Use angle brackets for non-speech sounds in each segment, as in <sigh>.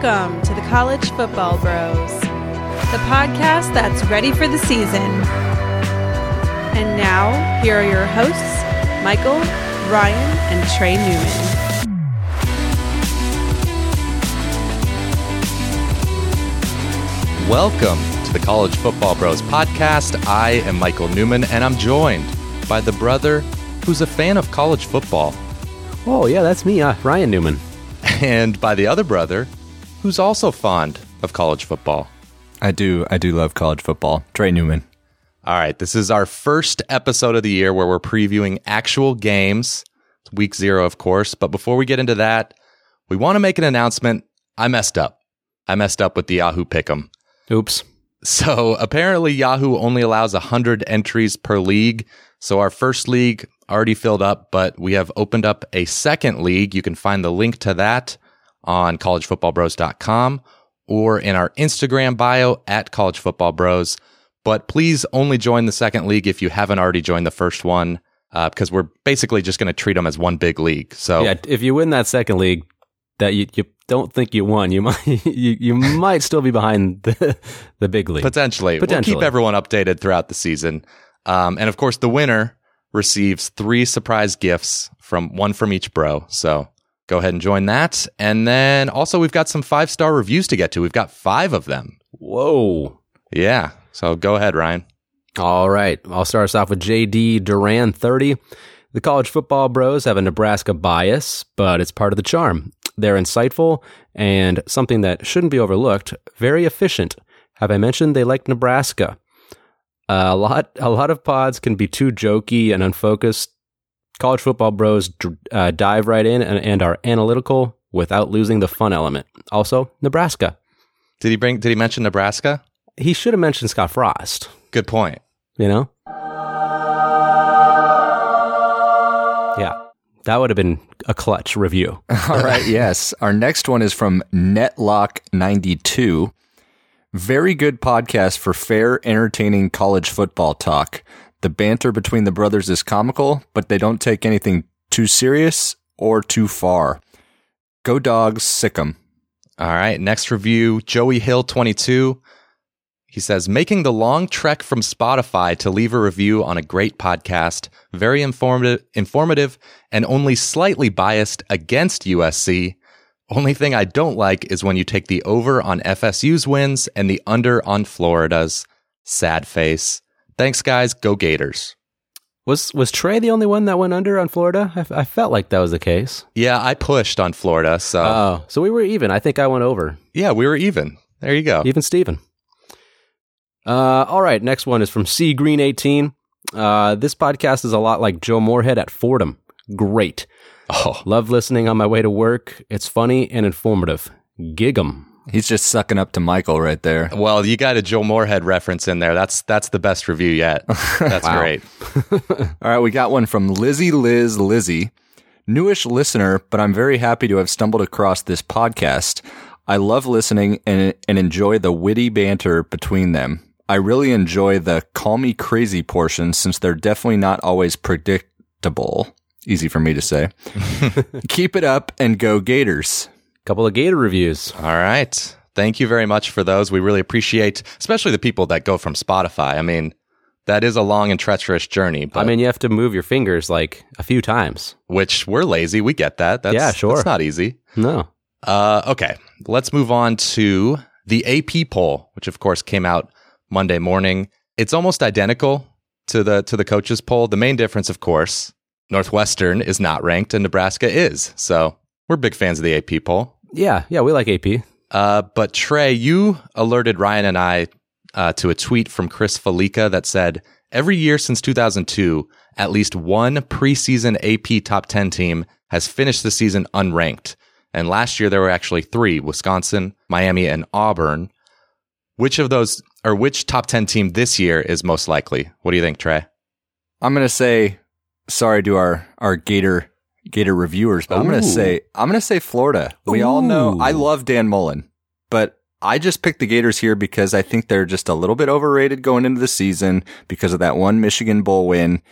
Welcome to the College Football Bros, the podcast that's ready for the season. And now, here are your hosts, Michael, Ryan, and Trey Newman. Welcome to the College Football Bros podcast. I am Michael Newman, and I'm joined by the brother who's a fan of college football, Oh, yeah, that's me, uh, Ryan Newman. <laughs> and by the other brother who's also fond of college football. I do. I do love college football. Trey Newman. All right, this is our first episode of the year where we're previewing actual games. It's week zero, of course. But before we get into that, we want to make an announcement. I messed up. I messed up with the Yahoo Pick'em. Oops. So apparently Yahoo only allows 100 entries per league. So our first league already filled up, but we have opened up a second league. You can find the link to that on collegefootballbros.com or in our Instagram bio at collegefootballbros. But please only join the second league if you haven't already joined the first one, uh, because we're basically just going to treat them as one big league. So Yeah, if you win that second league that you, you don't think you won, you <laughs> might you, you might still be behind the, the big league. Potentially. Potentially. We'll keep everyone updated throughout the season. Um, and of course, the winner receives three surprise gifts from one from each bro. So go ahead and join that. And then also, we've got some five star reviews to get to. We've got five of them. Whoa. Yeah. So go ahead, Ryan. All right. I'll start us off with JD Duran 30. The college football bros have a Nebraska bias, but it's part of the charm. They're insightful and something that shouldn't be overlooked, very efficient. Have I mentioned they like Nebraska? a lot a lot of pods can be too jokey and unfocused. College football bros dr- uh, dive right in and, and are analytical without losing the fun element. Also, Nebraska. Did he bring, did he mention Nebraska? He should have mentioned Scott Frost, Good point. you know? Yeah. That would have been a clutch review. <laughs> All right. yes. Our next one is from Netlock92. Very good podcast for fair, entertaining college football talk. The banter between the brothers is comical, but they don't take anything too serious or too far. Go dogs, sick 'em. All right. Next review Joey Hill 22. He says, making the long trek from Spotify to leave a review on a great podcast, very informative, informative and only slightly biased against USC. Only thing I don't like is when you take the over on FSU's wins and the under on Florida's. Sad face. Thanks, guys. Go Gators. Was was Trey the only one that went under on Florida? I, I felt like that was the case. Yeah, I pushed on Florida. So, Oh, so we were even. I think I went over. yeah, we were even. There you go. Even Steven. Uh, all right, next one is from C Green 18. Uh, this podcast is a lot like Joe Moorhead at Fordham. Great. Oh, Love listening on my way to work. It's funny and informative. Gig 'em. He's just sucking up to Michael right there. well, you got a Joe Moorhead reference in there. That's that's the best review yet. <laughs> That's great. <laughs> All right, we got one from Lizzie Liz Lizzie. Newish listener, but I'm very happy to have stumbled across this podcast. I love listening and, and enjoy the witty banter between them. I really enjoy the call me crazy portion since they're definitely not always predictable. Easy for me to say. <laughs> Keep it up and go Gators. Couple of Gator reviews. All right. Thank you very much for those. We really appreciate, especially the people that go from Spotify. I mean, that is a long and treacherous journey. But I mean, you have to move your fingers like a few times. which we're lazy. We get that. That's, Yeah, sure. That's not easy. No. Uh, okay. Let's move on to the AP poll, which of course came out Monday morning. It's almost identical to the to the coaches poll. The main difference, of course, Northwestern is not ranked and Nebraska is. So we're big fans of the AP poll. Yeah, yeah, we like AP. Uh, but Trey, you alerted Ryan and I uh, to a tweet from Chris Fallica that said every year since 2002, at least one preseason AP top 10 team has finished the season unranked. And last year there were actually three Wisconsin, Miami, and Auburn. Which of those, or which top 10 team this year is most likely? What do you think, Trey? I'm gonna say sorry to our, our Gator Gator reviewers, but I'm gonna say I'm gonna say Florida. We all know I love Dan Mullen, but I just picked the Gators here because I think they're just a little bit overrated going into the season because of that one Michigan Bowl win.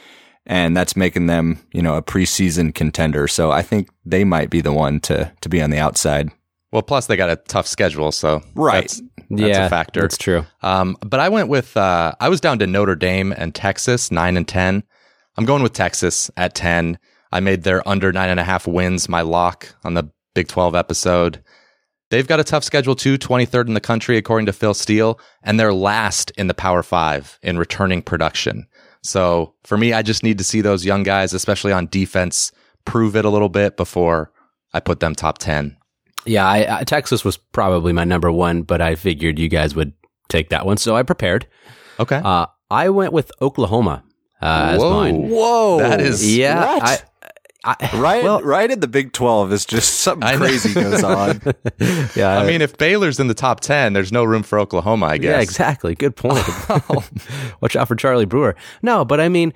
And that's making them, you know, a preseason contender. So I think they might be the one to, to be on the outside. Well, plus they got a tough schedule, so Right. That's, that's yeah, a factor. That's true. Um, but I went with uh, I was down to Notre Dame and Texas, nine and ten. I'm going with Texas at ten. I made their under nine and a half wins my lock on the Big Twelve episode. They've got a tough schedule too, 23rd in the country according to Phil Steele, and they're last in the Power Five in returning production. So for me, I just need to see those young guys, especially on defense, prove it a little bit before I put them top ten. Yeah, I, I, Texas was probably my number one, but I figured you guys would take that one, so I prepared. Okay. Uh, I went with Oklahoma uh, as Whoa. mine. Whoa. That is- Yeah, What? I, I, right, well- right in the Big 12 is just something crazy goes on. <laughs> yeah. I mean, if Baylor's in the top 10, there's no room for Oklahoma, I guess. Yeah, exactly. Good point. <laughs> <laughs> Watch out for Charlie Brewer. No, but I mean,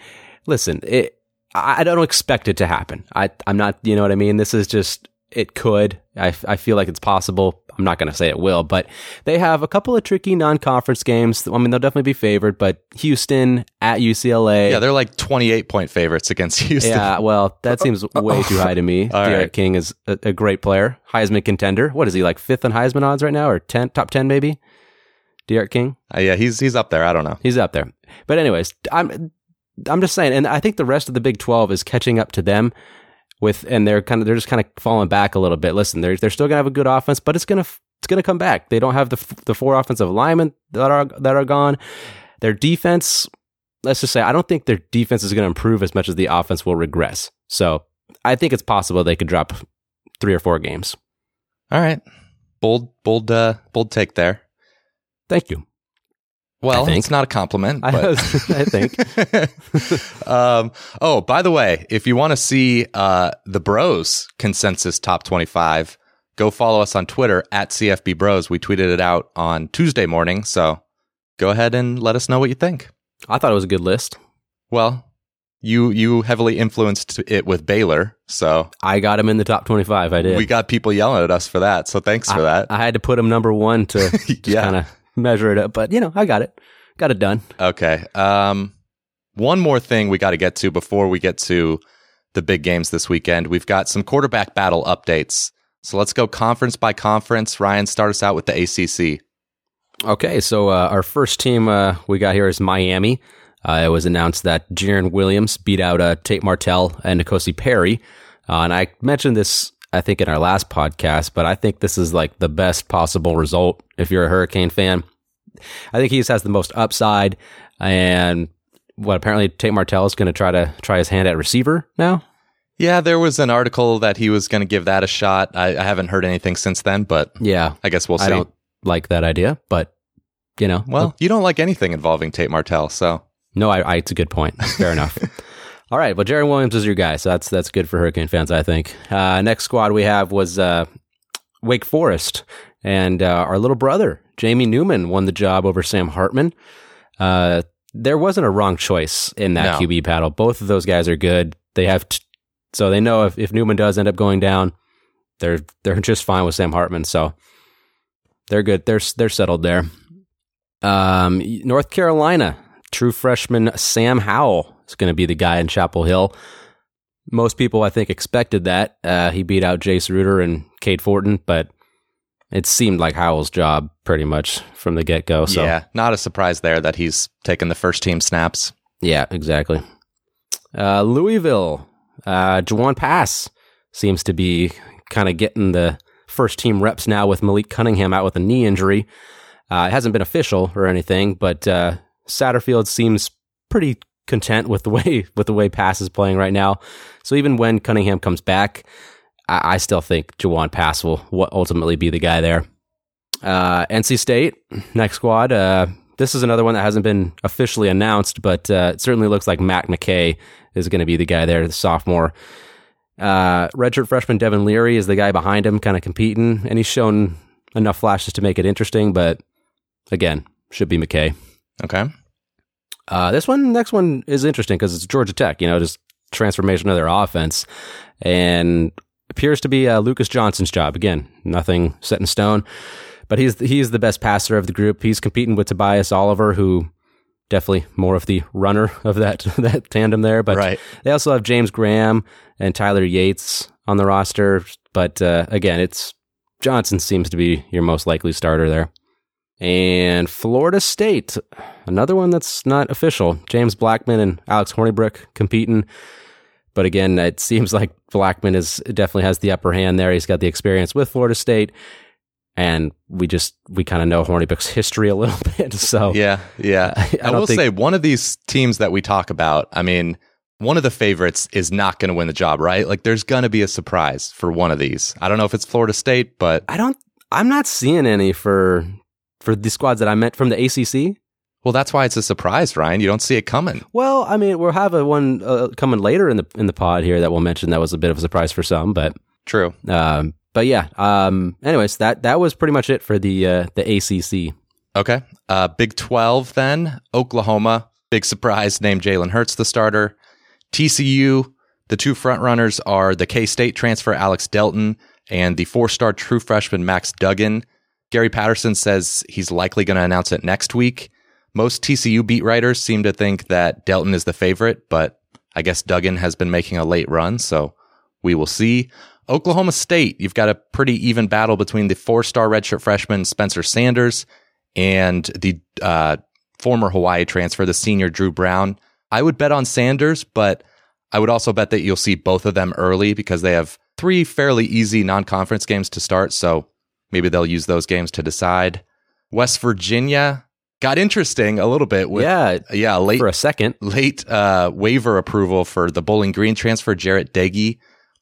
listen, it, I I don't expect it to happen. I, I'm not, you know what I mean? This is just, it could. I, I feel like it's possible. I'm not going to say it will, but they have a couple of tricky non conference games. I mean, they'll definitely be favored, but Houston at UCLA. Yeah, they're like 28 point favorites against <laughs> Houston. Yeah, well, that uh, seems uh, way uh, too high to me. <laughs> All D'Eriq right. King is a, a great player, Heisman contender. What is he like fifth on Heisman odds right now, or ten, top ten maybe? D'Eriq King, Uh, yeah, he's he's up there. I don't know. he's up there. But anyways, I'm I'm just saying, and I think the rest of the Big Twelve is catching up to them with, and they're kind of they're just kind of falling back a little bit. Listen, they're they're still gonna have a good offense, but it's gonna it's gonna come back. They don't have the f- the four offensive linemen that are that are gone. Their defense, let's just say, I don't think their defense is going to improve as much as the offense will regress. So I think it's possible they could drop three or four games. All right. Bold bold uh bold take there. Thank you. Well, it's not a compliment, I, was- <laughs> I think. <laughs> um, oh, by the way, if you want to see uh, the Bros consensus top 25, go follow us on Twitter at CFB Bros. We tweeted it out on Tuesday morning. So go ahead and let us know what you think. I thought it was a good list. Well, you you heavily influenced it with Baylor. So I got him in the top 25. I did. we got people yelling at us for that. So thanks for that. I had to put him number one to <laughs> Yeah. kind of measure it up. But, you know, I got it. Got it done. Okay. Um, one more thing we got to get to before we get to the big games this weekend. We've got some quarterback battle updates. So let's go conference by conference. Ryan, start us out with the ACC. Okay, so uh, our first team uh, we got here is Miami. Uh, it was announced that Jarren Williams beat out uh, Tate Martell and N'Kosi Perry. Uh, and I mentioned this, I think, in our last podcast, but I think this is like the best possible result if you're a Hurricane fan. I think he just has the most upside. And what apparently Tate Martell is going to try to try his hand at receiver now. Yeah, there was an article that he was going to give that a shot. I, I haven't heard anything since then, but Yeah, I guess we'll see. I don't like that idea, but you know, well, you don't like anything involving Tate Martell, so No, I, I, it's a good point. Fair enough. <laughs> All right, well, Jarren Williams is your guy, so that's that's good for Hurricane fans, I think. Uh, next squad we have was uh, Wake Forest, and uh, our little brother Jamie Newman won the job over Sam Hartman. Uh, there wasn't a wrong choice in that No. QB battle. Both of those guys are good. They have, t- so they know if, if Newman does end up going down, they're they're <laughs> just fine with Sam Hartman. So they're good. They're they're settled there. Um, North Carolina, true freshman Sam Howell is going to be the guy in Chapel Hill. Most people, I think, expected that. Uh, he beat out Jace Ruder and Cade Fortin, but it seemed like Howell's job pretty much from the get go. So, yeah, not a surprise there that he's taken the first team snaps. yeah, exactly. Uh, Louisville, uh, Jawon Pass seems to be kind of getting the first team reps now with Malik Cunningham out with a knee injury. Uh, it hasn't been official or anything, but uh, Satterfield seems pretty content with the way <laughs> with the way Pass is playing right now. So even when Cunningham comes back, I, I still think Jawon Pass will ultimately be the guy there. Uh, NC State next squad. Uh, this is another one that hasn't been officially announced, but uh, it certainly looks like Mac McKay is going to be the guy there, the sophomore. Uh, redshirt freshman Devin Leary is the guy behind him, kind of competing, and he's shown enough flashes to make it interesting. But again, should be McKay. Okay. Uh, this one, next one is interesting because it's Georgia Tech. You know, just transformation of their offense, and appears to be uh, Lucas Johnson's job. Again, nothing set in stone, but he's he's the best passer of the group. He's competing with Tobias Oliver, who definitely more of the runner of that <laughs> that tandem there. But Right. they also have James Graham and Tyler Yates on the roster. But uh, again, it's Johnson seems to be your most likely starter there. And Florida State, another one that's not official. James Blackman and Alex Hornibrook competing. But again, it seems like Blackman is definitely has the upper hand there. He's got the experience with Florida State. And we just, we kind of know Hornibrook's <laughs> history a little bit. So, Yeah, yeah. I <laughs> I, don't will think- say one of these teams that we talk about, I mean, one of the favorites is not going to win the job, right? Like there's going to be a surprise for one of these. I don't know if it's Florida State, but I don't, I'm not seeing any for, for the squads that I met from the ACC. Well, that's why it's a surprise, Ryan. You don't see it coming. Well, I mean, we'll have a one uh, coming later in the in the pod here that we'll mention that was a bit of a surprise for some, but True. um, but yeah. Um, anyways, that that was pretty much it for the uh, the ACC. Okay. Uh, Big 12 then. Oklahoma. Big surprise named Jalen Hurts the starter. TCU. The two frontrunners are the K State transfer Alex Delton and the four star true freshman Max Duggan. Gary Patterson says he's likely going to announce it next week. Most TCU beat writers seem to think that Delton is the favorite, but I guess Duggan has been making a late run, so we will see. Oklahoma State, you've got a pretty even battle between the four star redshirt freshman Spencer Sanders and the uh, former Hawaii transfer, the senior Dru Brown. I would bet on Sanders, but I would also bet that you'll see both of them early because they have three fairly easy non conference games to start. So maybe they'll use those games to decide. West Virginia got interesting a little bit with, yeah, yeah, late for a second. late uh, waiver approval for the Bowling Green transfer, Jarret Doege.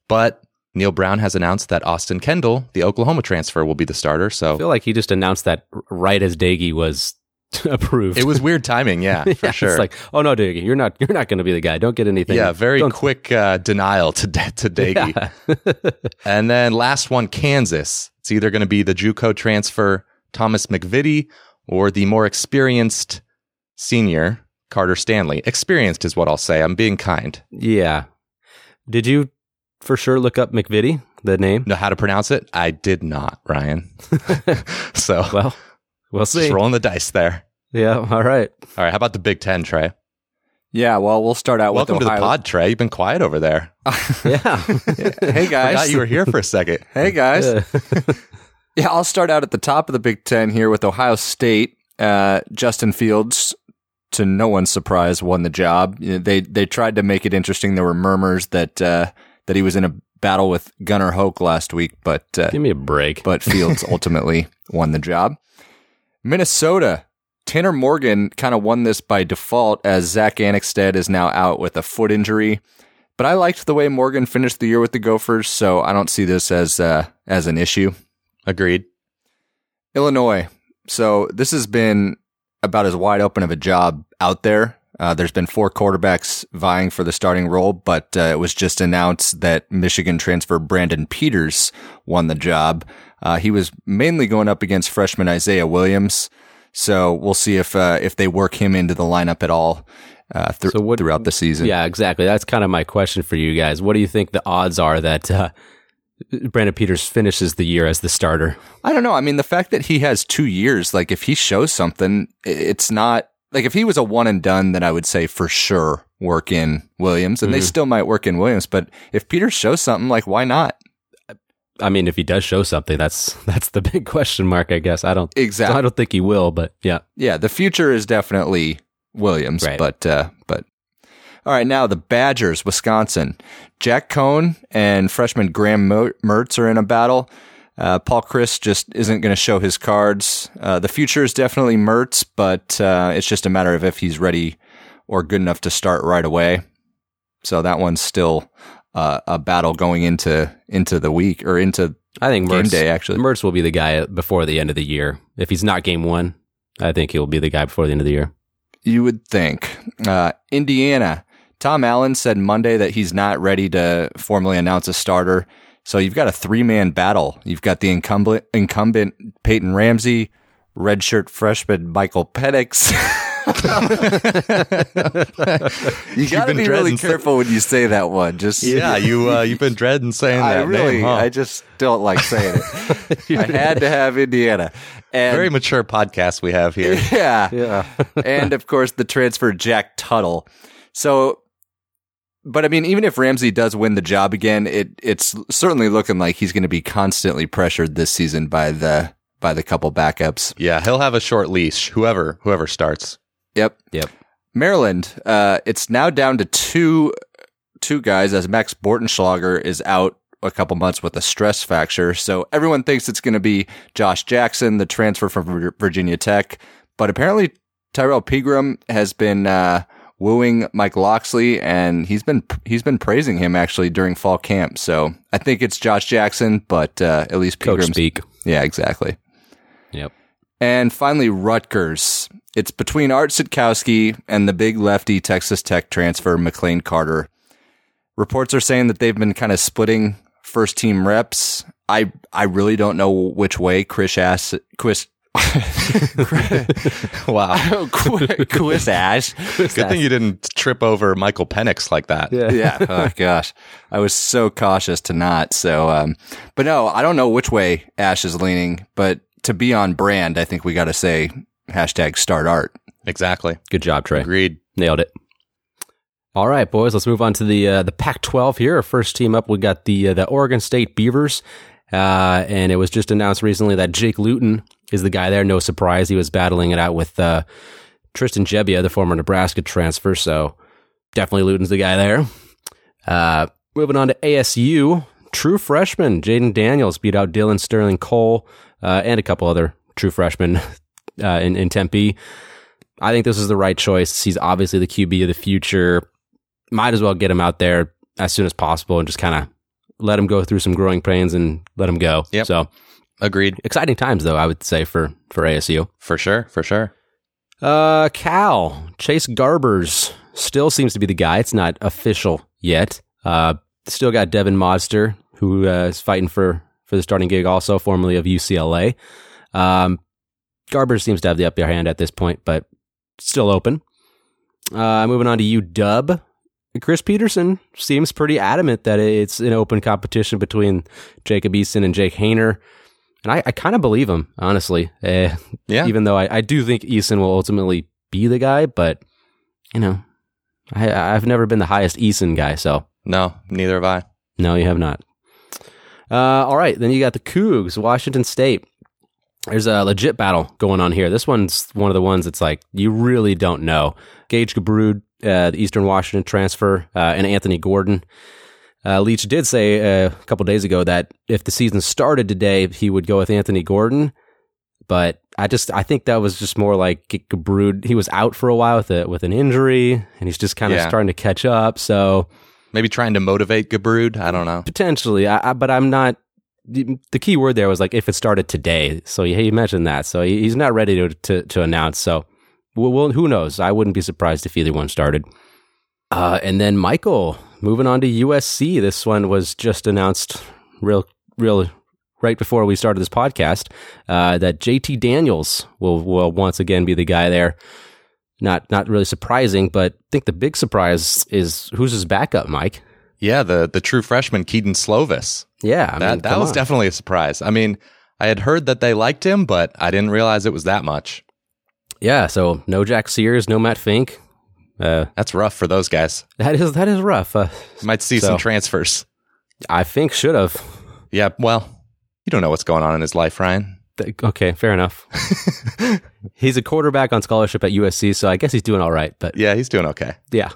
But Neal Brown has announced that Austin Kendall, the Oklahoma transfer, will be the starter. So I feel like he just announced that right as Doege was <laughs> approved. it was weird timing, yeah, <laughs> for Yeah, sure. It's like, oh no, Doege, you're not you're not going to be the guy. Don't get anything. yeah, very Don't- quick uh, denial to to Doege. <laughs> Yeah. And then last one, Kansas. It's either going to be the JUCO transfer Thomas MacVittie or the more experienced senior Carter Stanley. Experienced is what I'll say. I'm being kind. yeah. Did you for sure look up MacVittie, the name? Know how to pronounce it? I did not, Ryan. <laughs> <laughs> so Well, we'll see. just rolling the dice there. Yeah. All right. All right, how about the Big Ten, Trey? Yeah, well, we'll start out Welcome with to the pod, Trey. You've been quiet over there. <laughs> Yeah. hey guys, Forgot you were here for a second. hey guys. Yeah, I'll start out at the top of the Big Ten here with Ohio State. Uh, Justin Fields, to no one's surprise, won the job. They they tried to make it interesting. There were murmurs that uh, that he was in a battle with Gunnar Hoak last week, but uh, Give me a break. but Fields <laughs> ultimately won the job. Minnesota. Tanner Morgan kind of won this by default as Zack Annexstad is now out with a foot injury. But I liked the way Morgan finished the year with the Gophers, so I don't see this as uh, as an issue. Agreed. Illinois. So this has been about as wide open of a job out there. Uh, there's been four quarterbacks vying for the starting role, but uh, it was just announced that Michigan transfer Brandon Peters won the job. Uh, he was mainly going up against freshman Isaiah Williams. So we'll see if uh, if they work him into the lineup at all uh, thr- So what- throughout the season. Yeah, exactly. That's kind of my question for you guys. What do you think the odds are that uh, Brandon Peters finishes the year as the starter? I don't know. I mean, the fact that he has two years, like if he shows something, it's not like if he was a one and done, then I would say for sure work in Williams, and they still might work in Williams. But if Peter shows something, like why not? I mean, if he does show something, that's <laughs> that's the big question mark, I guess. I don't Exactly. I don't think he will, but yeah. Yeah, the future is definitely Williams, Right. but uh, but all right. Now the Badgers, Wisconsin, Jack Coan and freshman Graham Mertz are in a battle. Uh, Paul Chryst just isn't going to show his cards. Uh, the future is definitely Mertz, but uh, it's just a matter of if he's ready or good enough to start right away. So that one's still uh, a battle going into into the week or into I think game Mertz, day. Actually, Mertz will be the guy before the end of the year. If he's not game one, I think he'll be the guy before the end of the year. You would think. Uh, Indiana. Tom Allen said Monday that he's not ready to formally announce a starter. So you've got a three man battle. You've got the incumbent, incumbent Peyton Ramsey, redshirt freshman Michael Penix. <laughs> you got to been be really careful when you say that one. Just Yeah, you uh, <laughs> you've been dreading saying I that really, name, huh? I just don't like saying it. <laughs> I had to have Indiana. And Very mature podcast we have here. yeah, Yeah. and of course the transfer Jack Tuttle. So but I mean, even if Ramsey does win the job again, it it's certainly looking like he's going to be constantly pressured this season by the by the couple backups. Yeah, he'll have a short leash. Whoever whoever starts. Yep. Yep. Maryland, uh, it's now down to two two guys as Max Bortenschlager is out a couple months with a stress fracture. So everyone thinks it's going to be Josh Jackson, the transfer from Virginia Tech, but apparently Tyrrell Pigrome has been uh, wooing Mike Locksley, and he's been he's been praising him actually during fall camp. So I think it's Josh Jackson, but uh, at least Coach Pigrome's speak. yeah, exactly. Yep. And finally, Rutgers. It's between Art Sitkowski and the big lefty Texas Tech transfer, McLane Carter. Reports are saying that they've been kind of splitting first team reps. I I really don't know which way Chris Ash Chris <laughs> Wow. <laughs> Chris <laughs> Ash. Good thing you didn't trip over Michael Penix like that. Yeah. yeah. Oh gosh, I was so cautious to not. So, um, but no, I don't know which way Ash is leaning. But to be on brand, I think we got to say hashtag start art. Exactly. Good job, Trey. Agreed. Nailed it. All right, boys. Let's move on to the uh, the Pac-12 here. Our first team up, we got the uh, the Oregon State Beavers, uh, and it was just announced recently that Jake Luton is the guy there. No surprise, he was battling it out with uh, Tristan Gebbia, the former Nebraska transfer. So definitely Luton's the guy there. Uh, moving on to ASU, true freshman Jayden Daniels beat out Dillon Sterling-Cole uh, and a couple other true freshmen <laughs> uh, in, in Tempe. I think this is the right choice. He's obviously the QB of the future. Might as well get him out there as soon as possible and just kind of let him go through some growing pains and let him go. Yep. So Agreed. exciting times, though. I would say for for ASU. For sure. For sure. Uh, Cal Chase Garbers still seems to be the guy. It's not official yet. Uh, still got Devon Modster who uh, is fighting for for the starting gig, also formerly of UCLA. Um, Garbers seems to have the upper hand at this point, but still open. Uh, moving on to UW. Chris Petersen seems pretty adamant that it's an open competition between Jacob Eason and Jake Haener. And I, I kind of believe him, honestly. Uh, Yeah. even though I, I do think Eason will ultimately be the guy, but you know, I I've never been the highest Eason guy, so No, neither have I. no, you have not. Uh, all right, then you got the Cougs, Washington State. There's a legit battle going on here. This one's one of the ones that's like you really don't know. Gage Gubrud, uh, the Eastern Washington transfer, uh, and Anthony Gordon. Uh, Leach did say uh, a couple days ago that if the season started today, he would go with Anthony Gordon. But I just I think that was just more like Gubrud. He was out for a while with a, with an injury, and he's just kind of Yeah. starting to catch up. So Maybe trying to motivate Gubrud. I don't know. potentially, I, I, but I'm not. The the key word there was like if it started today. So he, he mentioned that. So he, he's not ready to to, to announce. So well, well, who knows? I wouldn't be surprised if either one started. Uh, and then Michael moving on to USC. This one was just announced real real right before we started this podcast uh, that JT Daniels will will once again be the guy there. Not not really surprising, but I think the big surprise is who's his backup, Mike. Yeah, the the true freshman Kedon Slovis. Yeah, I that mean, that was on. definitely a surprise. I mean, I had heard that they liked him, but I didn't realize it was that much. Yeah, so no Jack Sears, no Matt Fink. Uh, That's rough for those guys. that is that is rough. Uh, Might see So- some transfers. I think should have. Yeah, well, you don't know what's going on in his life, Ryan. Th- Okay, fair enough. <laughs> he's a quarterback on scholarship at USC, so I guess he's doing all right. But Yeah, he's doing okay. yeah,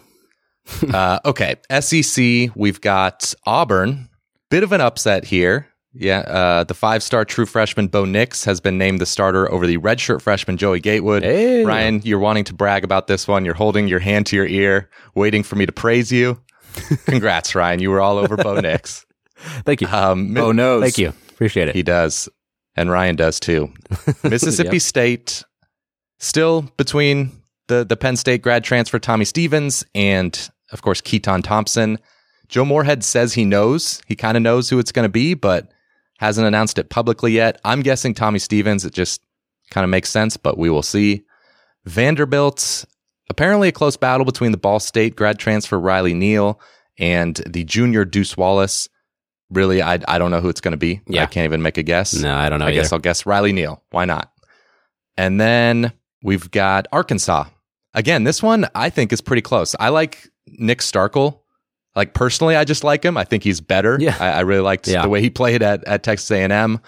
<laughs> uh, okay, SEC, we've got Auburn. Bit of an upset here. Yeah, uh, the five-star true freshman Bo Nix has been named the starter over the redshirt freshman Joey Gatewood. Hey. Ryan, you're wanting to brag about this one. You're holding your hand to your ear, waiting for me to praise you. <laughs> Congrats, Ryan. You were all over Bo <laughs> Nix. thank you, Um, Oh no! thank you, appreciate it. He does. And Ryan does too. <laughs> Mississippi Yep. State still between the, the Penn State grad transfer Tommy Stevens and, of course, Keytaon Thompson. Joe Moorhead says he knows. He kind of knows who it's going to be, but hasn't announced it publicly yet. I'm guessing Tommy Stevens. It just kind of makes sense, but we will see. Vanderbilt, apparently a close battle between the Ball State grad transfer Riley Neal and the junior Deuce Wallace. Really, I, I don't know who it's going to be. Yeah. I can't even make a guess. No, I don't know. I guess. I'll guess Riley Neal. Why not? And then we've got Arkansas. Again, this one I think is pretty close. I like Nick Starkel Like personally, I just like him. I think he's better. Yeah. I, I really liked Yeah. the way he played at, at Texas A&M.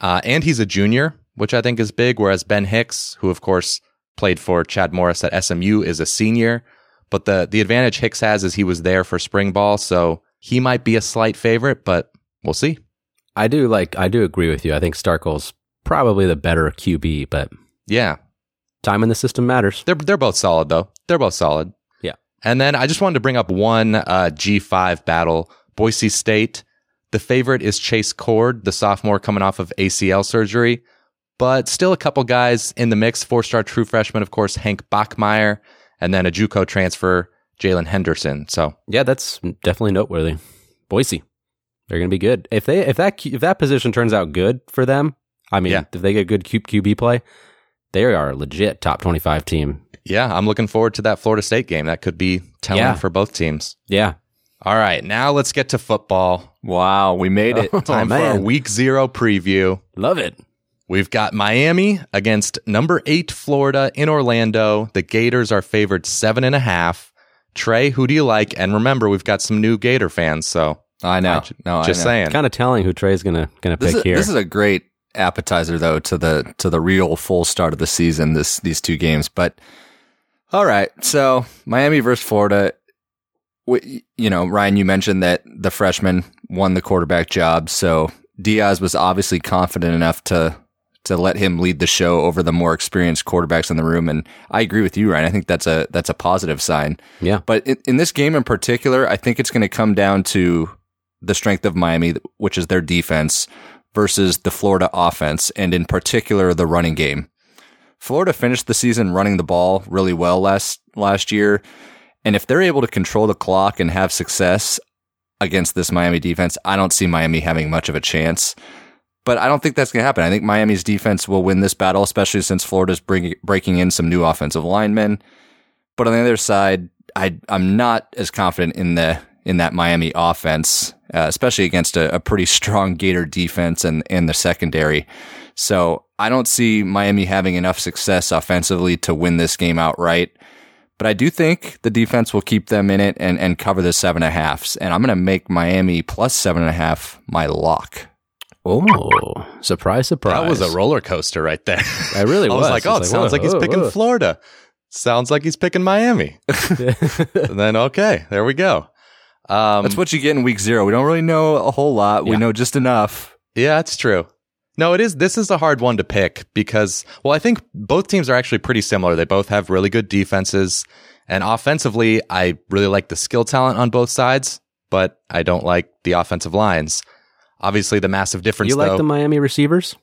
Uh, and he's a junior, which I think is big. Whereas Ben Hicks, who of course played for Chad Morris at SMU, is a senior. But the the advantage Hicks has is he was there for spring ball, so he might be a slight favorite, but we'll see. I do like. I do agree with you. I think Starkel's probably the better QB, but Yeah, time in the system matters. they're they're both solid though. They're both solid. And then I just wanted to bring up one uh, G5 battle. Boise State. The favorite is Chase Cord, the sophomore coming off of ACL surgery, but still a couple guys in the mix. Four star true freshman, of course, Hank Bachmeier, and then a Juco transfer, Jaylon Henderson. So Yeah, that's definitely noteworthy. Boise, they're going to be good if they if that if that position turns out good for them. I mean, Yeah. if they get good QB play, they are a legit top twenty five team. Yeah, I'm looking forward to that Florida State game. That could be telling Yeah. for both teams. Yeah, All right, now let's get to football. Wow, we made it. <laughs> Time oh, for our Oh, week zero preview. love it. We've got Miami against number eight Florida in Orlando. The Gators are favored seven and a half. Trey, who do you like? And remember, we've got some new Gator fans, so I know. No, just I know. saying. Kind of telling who Trey's gonna gonna This pick is, here. this is a great appetizer though to the to the real full start of the season this these two games but all right. So Miami versus Florida. We, you know Ryan you mentioned that the freshman won the quarterback job so Diaz was obviously confident enough to to let him lead the show over the more experienced quarterbacks in the room and I agree with you Ryan. I think that's a that's a positive sign. Yeah, but in, in this game in particular, I think it's going to come down to the strength of Miami, which is their defense, versus the Florida offense, and in particular, the running game. Florida finished the season running the ball really well last last year, and if they're able to control the clock and have success against this Miami defense, I don't see Miami having much of a chance. But I don't think that's going to happen. I think Miami's defense will win this battle, especially since Florida's bringing, breaking in some new offensive linemen. But on the other side, I I'm not as confident in the in that Miami offense, uh, especially against a, a pretty strong Gator defense and and the secondary. So I don't see Miami having enough success offensively to win this game outright. But I do think the defense will keep them in it and, and cover the seven and a halfs. And I'm going to make Miami plus seven and a half my lock. Oh, surprise, surprise! that was a roller coaster right there. It really <laughs> I was, was. like, oh, it It's sounds whoa, like he's whoa, picking whoa. Florida. Sounds like he's picking Miami. <laughs> and then okay, there we go. Um, That's what you get in week zero. We don't really know a whole lot. We know just enough. Yeah, it's true. No, it is. This is a hard one to pick because, well, I think both teams are actually pretty similar. They both have really good defenses. And offensively, I really like the skill talent on both sides, but I don't like the offensive lines. Obviously, the massive difference, you like though. the Miami receivers?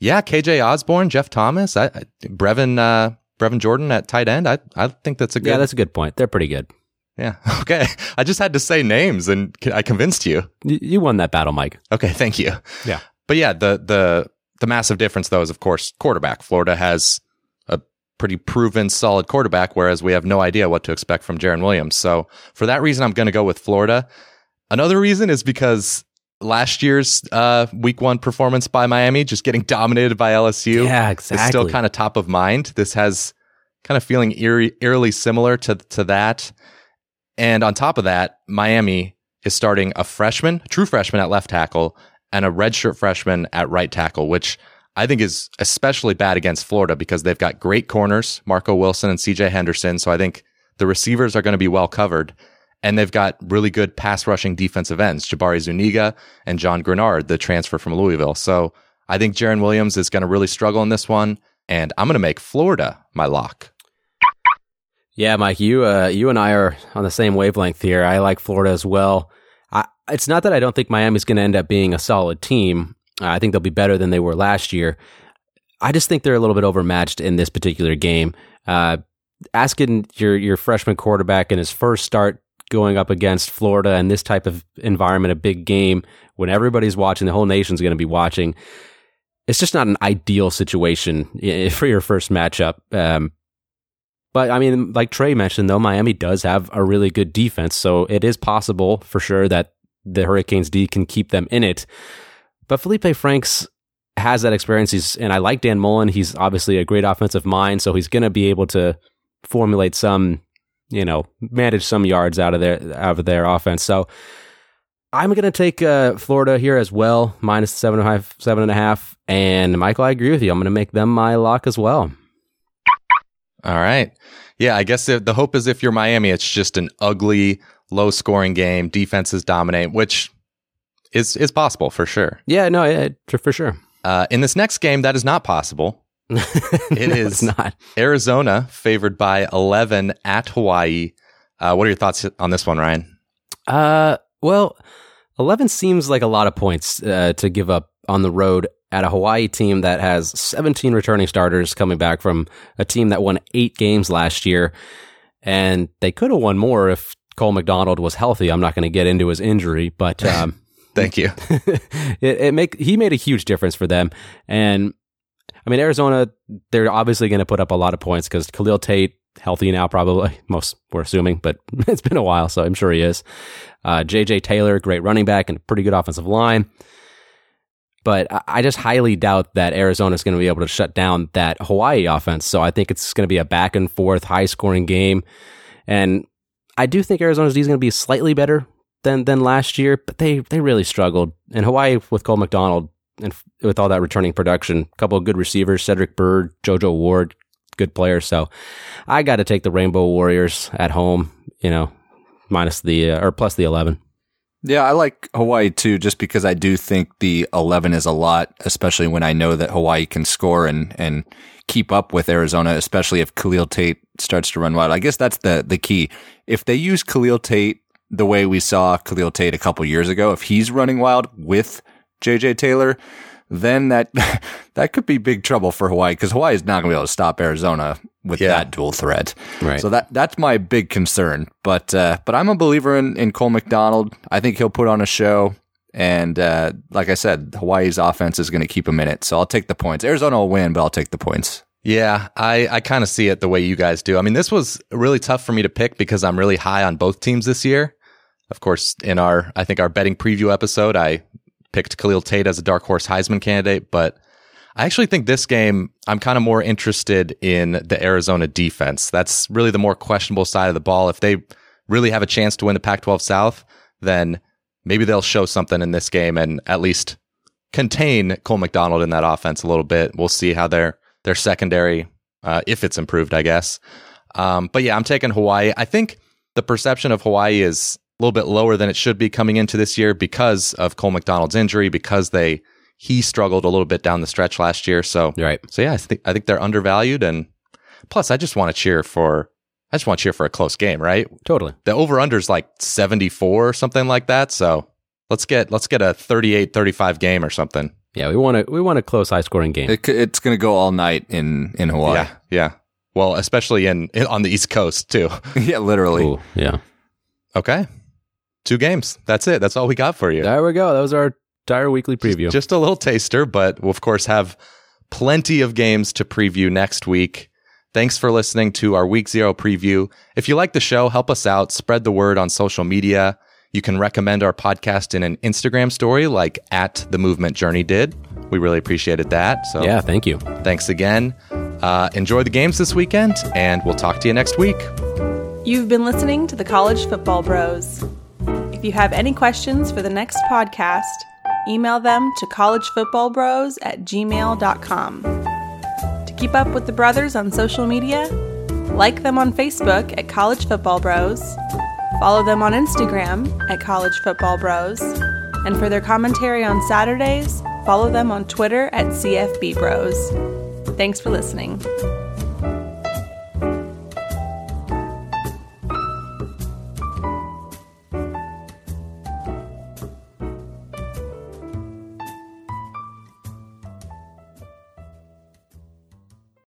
yeah, KJ Osborn, Jeff Thomas, I, I, Brevin, uh, Brevin Jordan at tight end. I, I think that's a good. Yeah, that's a good point. They're pretty good. yeah. <laughs> Okay. I just had to say names and I convinced you. You, you won that battle, Mike. Okay, thank you. Yeah. But yeah, the the the massive difference though is of course quarterback. Florida has a pretty proven solid quarterback, whereas we have no idea what to expect from Jarren Williams. So for that reason, I'm going to go with Florida. Another reason is because last year's uh, Week One performance by Miami, just getting <laughs> dominated by LSU, Yeah, exactly. is still kind of top of mind. This has kind of feeling eerie, eerily similar to to that. And on top of that, Miami is starting a freshman, a true freshman at left tackle, and a redshirt freshman at right tackle, which I think is especially bad against Florida because they've got great corners, Marco Wilson and CJ Henderson. So I think the receivers are going to be well covered. And they've got really good pass rushing defensive ends, Jabari Zuniga and Jon Greenard, the transfer from Louisville. So I think Jarren Williams is going to really struggle in this one. And I'm going to make Florida my lock. Yeah, Mike, you uh, you and I are on the same wavelength here. I like Florida as well. It's not that I don't think Miami's going to end up being a solid team. I think they'll be better than they were last year. I just think they're a little bit overmatched in this particular game. Uh, asking your your freshman quarterback in his first start going up against Florida in this type of environment, a big game when everybody's watching, the whole nation's going to be watching. It's just not an ideal situation <laughs> for your first matchup. Um, but I mean, like Trey mentioned, though, Miami does have a really good defense. So it is possible for sure that the Hurricanes D can keep them in it. But Felipe Franks has that experience. He's, and I like Dan Mullen. He's obviously a great offensive mind. So he's going to be able to formulate some you know, manage some yards out of their out of their offense. So I'm going to take uh, Florida here as well, minus seven and a half, seven and a half. And Michael, I agree with you. I'm going to make them my lock as well. All right. Yeah, I guess the hope is if you're Miami, it's just an ugly, low scoring game. Defenses dominate, which is is possible for sure. Yeah, no, yeah, for sure. Uh, in this next game, that is not possible. <laughs> it No, is not. Arizona favored by 11 at Hawaii. Uh, what are your thoughts on this one, Ryan? Uh, well, 11 seems like a lot of points uh, to give up on the road at a Hawaii team that has 17 returning starters coming back from a team that won eight games last year. And they could have won more if Cole McDonald was healthy. I'm not going to get into his injury, but <laughs> um, Thank you. <laughs> it, it make he made a huge difference for them. And I mean, Arizona, they're obviously going to put up a lot of points because Khalil Tate healthy now, probably <laughs> most we're assuming, but it's been a while, so I'm sure he is. Uh, JJ Taylor, great running back and pretty good offensive line. But I- I just highly doubt that Arizona is going to be able to shut down that Hawaii offense. So I think it's going to be a back and forth, high scoring game. And I do think Arizona's D is going to be slightly better than than last year, but they they really struggled. And Hawaii with Cole McDonald and with all that returning production, a couple of good receivers, Cedric Byrd, JoJo Ward, good players. So I got to take the Rainbow Warriors at home. You know, minus the uh, or plus the eleven. Yeah, I like Hawaii too, just because I do think the 11 is a lot, especially when I know that Hawaii can score and, and keep up with Arizona, especially if Khalil Tate starts to run wild. I guess that's the, the key. If they use Khalil Tate the way we saw Khalil Tate a couple years ago, if he's running wild with JJ Taylor, then that, <laughs> that could be big trouble for Hawaii because Hawaii is not going to be able to stop Arizona with Yeah. that dual threat. Right. So that that's my big concern. But uh, but I'm a believer in, in Cole McDonald. I think he'll put on a show. And uh, like I said, Hawaii's offense is going to keep him in it. So I'll take the points. Arizona will win, but I'll take the points. Yeah, I, I kind of see it the way you guys do. I mean, this was really tough for me to pick because I'm really high on both teams this year. Of course, in our, I think our betting preview episode, I picked Khalil Tate as a dark horse Heisman candidate, but I actually think this game, I'm kind of more interested in the Arizona defense. That's really the more questionable side of the ball. If they really have a chance to win the Pac 12 South, then maybe they'll show something in this game and at least contain Cole McDonald in that offense a little bit. We'll see how their their secondary, uh, if it's improved, I guess. Um, but yeah, I'm taking Hawaii. I think the perception of Hawaii is a little bit lower than it should be coming into this year because of Cole McDonald's injury, because they he struggled a little bit down the stretch last year. So Right. so yeah, I think I think they're undervalued, and plus, I just want to cheer for I just want to cheer for a close game, right? Totally. The over under is like 74 or something like that. So let's get let's get a 38-35 game or something. Yeah, we want to we want a close, high scoring game. It, it's going to go all night in in Hawaii. Yeah, yeah. Well, especially in, in on the East Coast too. <laughs> Yeah, literally. Ooh, yeah. Okay, two games. That's it. That's all we got for you. There we go. Those was our entire weekly preview. Just a little taster, but we'll of course have plenty of games to preview next week. Thanks for listening to our week zero preview. If you like the show, help us out. Spread the word on social media. You can recommend our podcast in an Instagram story like at the movement journey did. We really appreciated that. So yeah, thank you. thanks again. Uh, enjoy the games this weekend, and we'll talk to you next week. You've been listening to the College Football Bros. If you have any questions for the next podcast, email them to collegefootballbros at gmail.com. To keep up with the brothers on social media, like them on Facebook at College Football Bros, follow them on Instagram at College Football Bros, and for their commentary on Saturdays, follow them on Twitter at CFB Bros. Thanks for listening.